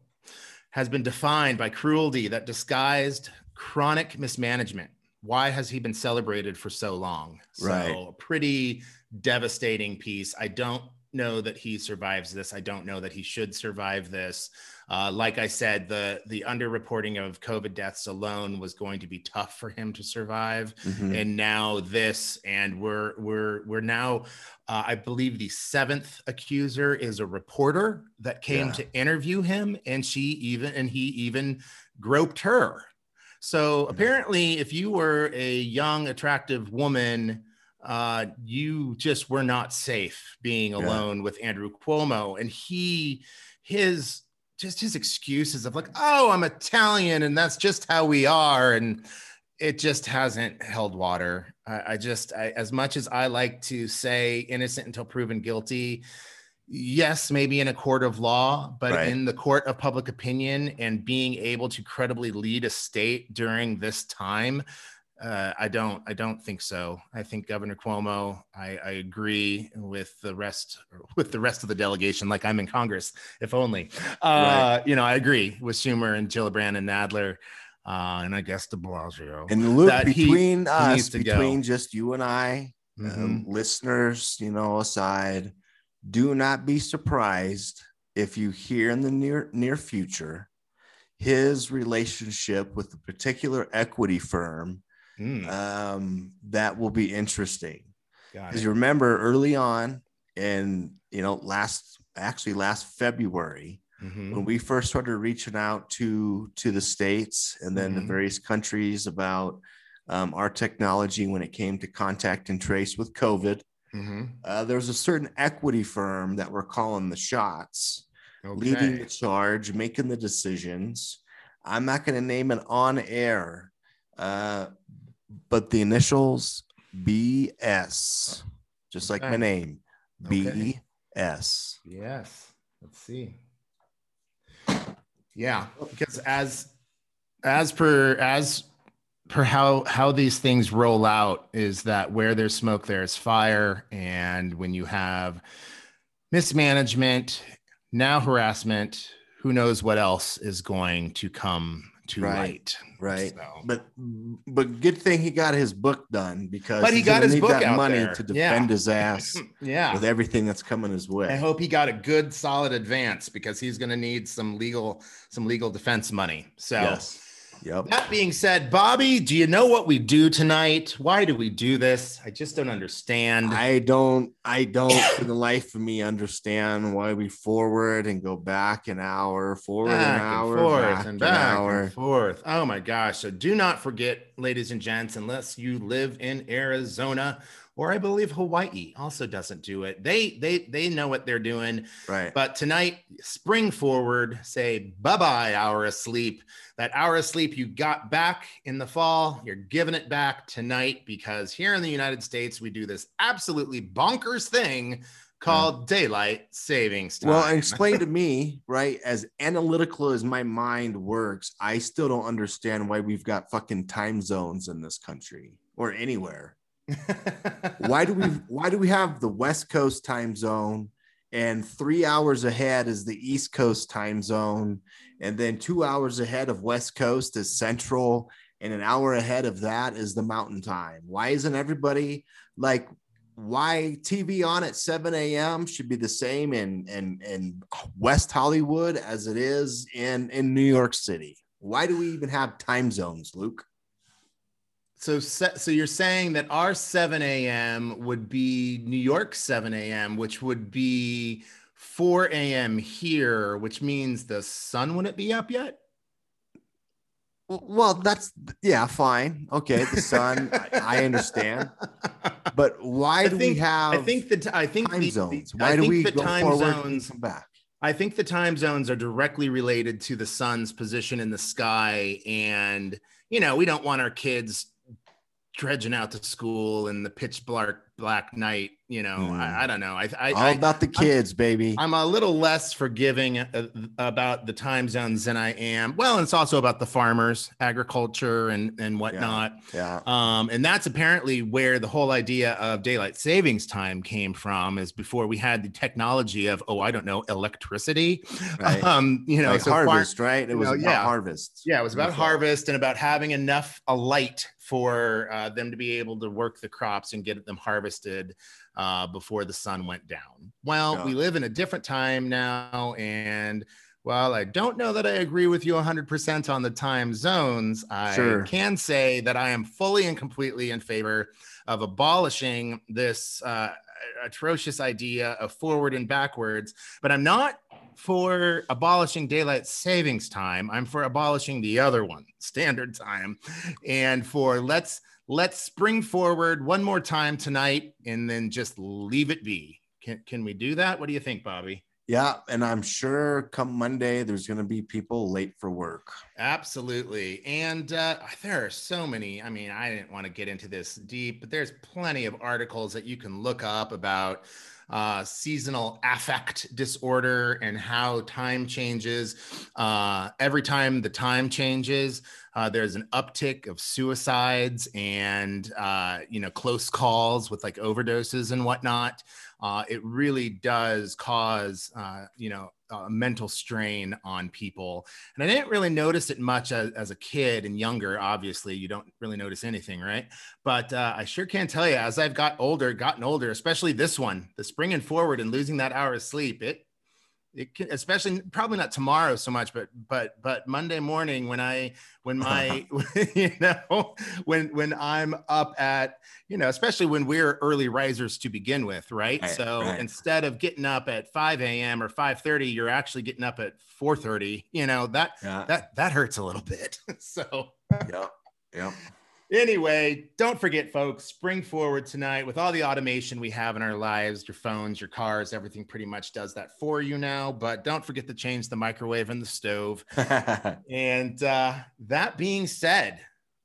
has been defined by cruelty that disguised chronic mismanagement why has he been celebrated for so long? So right. pretty devastating piece. I don't know that he survives this. I don't know that he should survive this. Uh, like I said, the the underreporting of COVID deaths alone was going to be tough for him to survive, mm-hmm. and now this, and we're we're we're now, uh, I believe the seventh accuser is a reporter that came yeah. to interview him, and she even and he even groped her so apparently, if you were a young, attractive woman, uh, you just were not safe being alone yeah. with Andrew Cuomo. And he, his, just his excuses of like, oh, I'm Italian and that's just how we are. And it just hasn't held water. I, I just, I, as much as I like to say innocent until proven guilty, yes, maybe in a court of law, but right. in the court of public opinion and being able to credibly lead a state during this time, uh, I don't. I don't think so. I think Governor Cuomo. I, I, agree with the rest. With the rest of the delegation, like I'm in Congress, if only. Uh, right. You know, I agree with Schumer and Gillibrand and Nadler. Uh, and I guess De Blasio. And the loop between he, us, he between go. just you and I, mm-hmm. um, listeners, you know, aside, do not be surprised if you hear in the near near future his relationship with a particular equity firm mm. um, that will be interesting because you remember early on and you know last actually last february mm-hmm. when we first started reaching out to to the states and then mm-hmm. the various countries about um, our technology when it came to contact and trace with covid Mm-hmm. Uh, there's a certain equity firm that we're calling the shots, okay. leading the charge, making the decisions. I'm not going to name it on air, uh, but the initials BS, just like okay. my name, okay. S. Yes. Let's see. Yeah, because as as per as per how how these things roll out is that where there's smoke there's fire and when you have mismanagement now harassment who knows what else is going to come to Right, light Right. So- But but good thing he got his book done because But he got his book out money there. to Yeah. defend his ass yeah with everything that's coming his way. I hope he got a good solid advance because he's going to need some legal some legal defense money. So Yes. Yep. that being said, Bobby, do you know what we do tonight? Why do we do this? I just don't understand. I don't I don't for the life of me understand why we forward and go back an hour, forward back an hour, and forth back and an hour. and forth. Oh my gosh. So do not forget, ladies and gents, unless you live in Arizona or I believe Hawaii also doesn't do it. They they they know what they're doing. Right. But tonight, spring forward, say bye bye, hour of sleep. That hour of sleep you got back in the fall, you're giving it back tonight because here in the United States, we do this absolutely bonkers thing called mm. daylight savings time. Well, explain to me, right? As analytical as my mind works, I still don't understand why we've got fucking time zones in this country or anywhere. Why do we why do we have the West Coast time zone and 3 hours ahead is the East Coast time zone and then 2 hours ahead of West Coast is Central and an hour ahead of that is the Mountain Time? Why isn't everybody like why TV on at 7 a.m. should be the same in, in, in West Hollywood as it is in, in New York City. Why do we even have time zones, Luke? So, so you're saying that our 7 a.m. would be New York 7 a.m., which would be 4 a.m. here, which means the sun wouldn't be up yet? Well, that's yeah, fine. Okay, the sun, I, I understand. But why I do think- we have I think that I think time the, zones? Why I do think we the go time forward zones? and come back? I think the time zones are directly related to the sun's position in the sky, and you know we don't want our kids dredging out to school in the pitch black black night. You know, Hmm. I, I don't know. I I, All I about the kids, baby. I'm a little less forgiving uh, about the time zones than I am. Well, and it's also about the farmers, agriculture, and and whatnot. yeah. Um, and that's apparently where the whole idea of daylight savings time came from. Is before we had the technology of oh, I don't know, electricity. Right. Um, you know, like so harvest, right? It was know, about yeah. harvest. yeah, it was about harvest and about having enough a light for uh, them to be able to work the crops and get them harvested uh, before the sun went down. Well, Yeah. we live in a different time now, and while I don't know that I agree with you 100% on the time zones, I Sure. can say that I am fully and completely in favor of abolishing this uh, atrocious idea of forward and backwards. But I'm not for abolishing daylight savings time. I'm for abolishing the other one, standard time, and for let's let's spring forward one more time tonight and then just leave it be. Can can we do that? What do you think, Bobby? Yeah, and I'm sure come Monday there's going to be people late for work. Absolutely. And uh, there are so many. I mean, I didn't want to get into this deep, but there's plenty of articles that you can look up about uh, seasonal affect disorder and how time changes. Uh, every time the time changes, uh, there's an uptick of suicides and, uh, you know, close calls with like overdoses and whatnot. Uh, it really does cause, uh, you know, a mental strain on people. And I didn't really notice it much as, as a kid and younger. Obviously, you don't really notice anything, right? But uh, I sure can tell you, as I've got older, gotten older, especially this one, the springing forward and losing that hour of sleep, it it can, especially probably not tomorrow so much, but but but Monday morning when I when my you know when when I'm up at you know especially when we're early risers to begin with, right? Right, so right. instead of getting up at 5 a.m. or 5:30, you're actually getting up at 4:30. You know that Yeah. that that hurts a little bit. so yeah, Yep. Anyway, don't forget, folks, spring forward tonight with all the automation we have in our lives your phones, your cars, everything pretty much does that for you now. But don't forget to change the microwave and the stove. And uh, that being said,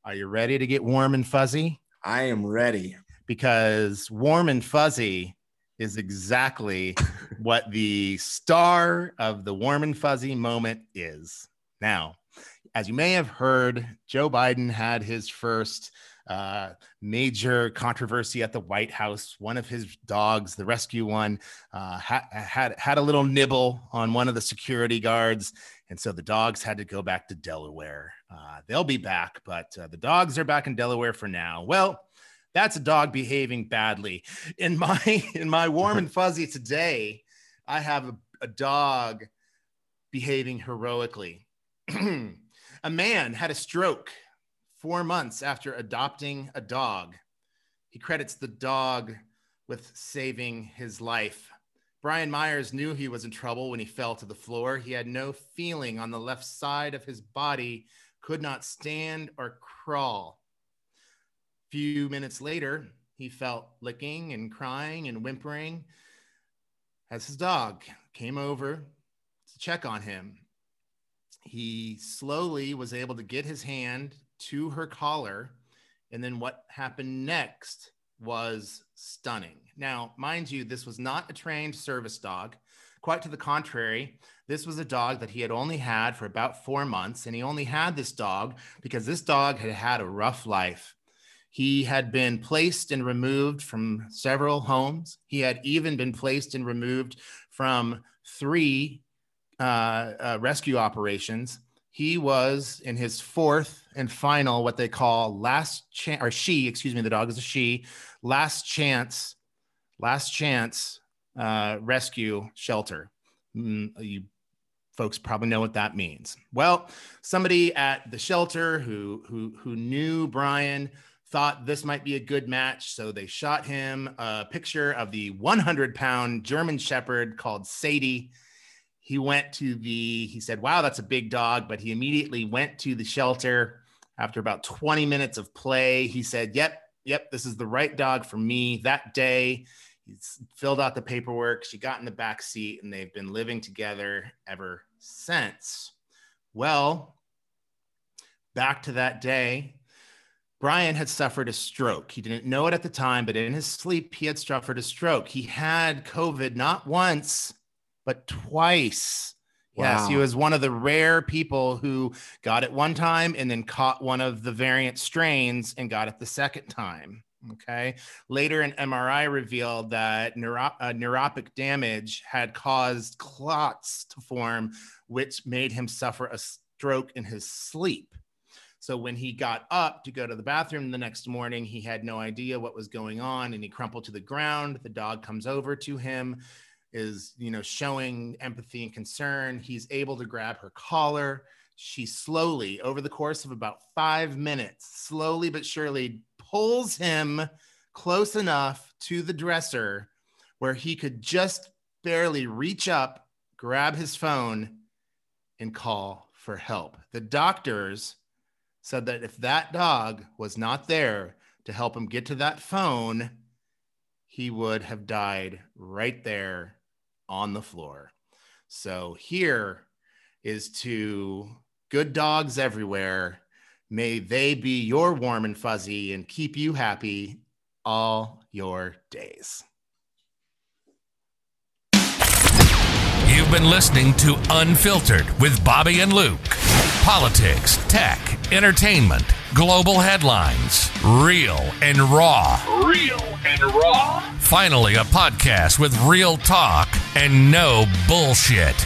are you ready to get warm and fuzzy? I am ready. Because warm and fuzzy is exactly what the star of the warm and fuzzy moment is. Now, as you may have heard, Joe Biden had his first uh, major controversy at the White House. One of his dogs, the rescue one, uh, ha- had had a little nibble on one of the security guards, and so the dogs had to go back to Delaware. Uh, they'll be back, but uh, the dogs are back in Delaware for now. Well, that's a dog behaving badly. In my in my warm and fuzzy today, I have a, a dog behaving heroically. a man had a stroke four months after adopting a dog. He credits the dog with saving his life. Brian Myers knew he was in trouble when he fell to the floor. He had no feeling on the left side of his body, could not stand or crawl. Few minutes later, he felt licking and crying and whimpering as his dog came over to check on him. He slowly was able to get his hand to her collar. And then what happened next was stunning. Now, mind you, this was not a trained service dog. Quite to the contrary, this was a dog that he had only had for about four months. And he only had this dog because this dog had had a rough life. He had been placed and removed from several homes. He had even been placed and removed from three uh, uh, rescue operations he was in his fourth and final, what they call last chance, or she, excuse me, the dog is a she, last chance, last chance uh, rescue shelter. Mm, you folks probably know what that means. Well, somebody at the shelter who who who knew Brian thought this might be a good match, so they shot him a picture of the 100 pound German Shepherd called Sadie he went to the he said wow that's a big dog but he immediately went to the shelter after about 20 minutes of play he said yep yep this is the right dog for me that day he filled out the paperwork she got in the back seat and they've been living together ever since well back to that day Brian had suffered a stroke. He didn't know it at the time, but in his sleep, he had suffered a stroke. He had COVID not once, but twice. Wow. Yes, he was one of the rare people who got it one time and then caught one of the variant strains and got it the second time. Okay. Later, an MRI revealed that neuro- uh, neuropic damage had caused clots to form, which made him suffer a stroke in his sleep. So when he got up to go to the bathroom the next morning, he had no idea what was going on and he crumpled to the ground. The dog comes over to him is you know showing empathy and concern. He's able to grab her collar. She slowly over the course of about five minutes slowly but surely pulls him close enough to the dresser where he could just barely reach up grab his phone and call for help. The doctors said that if that dog was not there to help him get to that phone he would have died right there on the floor. So here is to good dogs everywhere. May they be your warm and fuzzy and keep you happy all your days. You've been listening to Unfiltered with Bobby and Luke. Politics, tech, entertainment, global headlines, real and raw. Real and raw. Finally, a podcast with real talk and no bullshit.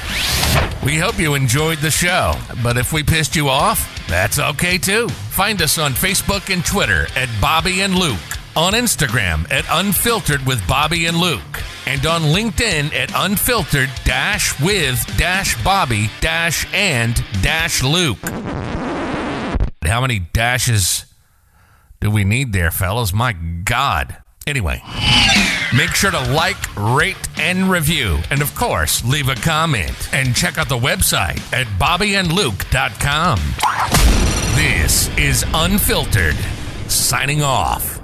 We hope you enjoyed the show, but if we pissed you off, that's okay too. Find us on Facebook and Twitter at Bobby and Luke, on Instagram at Unfiltered with Bobby and Luke, and on LinkedIn at Unfiltered dash with dash Bobby dash and dash Luke. How many dashes do we need there, fellas? My God. Anyway, make sure to like, rate, and review. And of course, leave a comment. And check out the website at bobbyandluke.com. This is Unfiltered, signing off.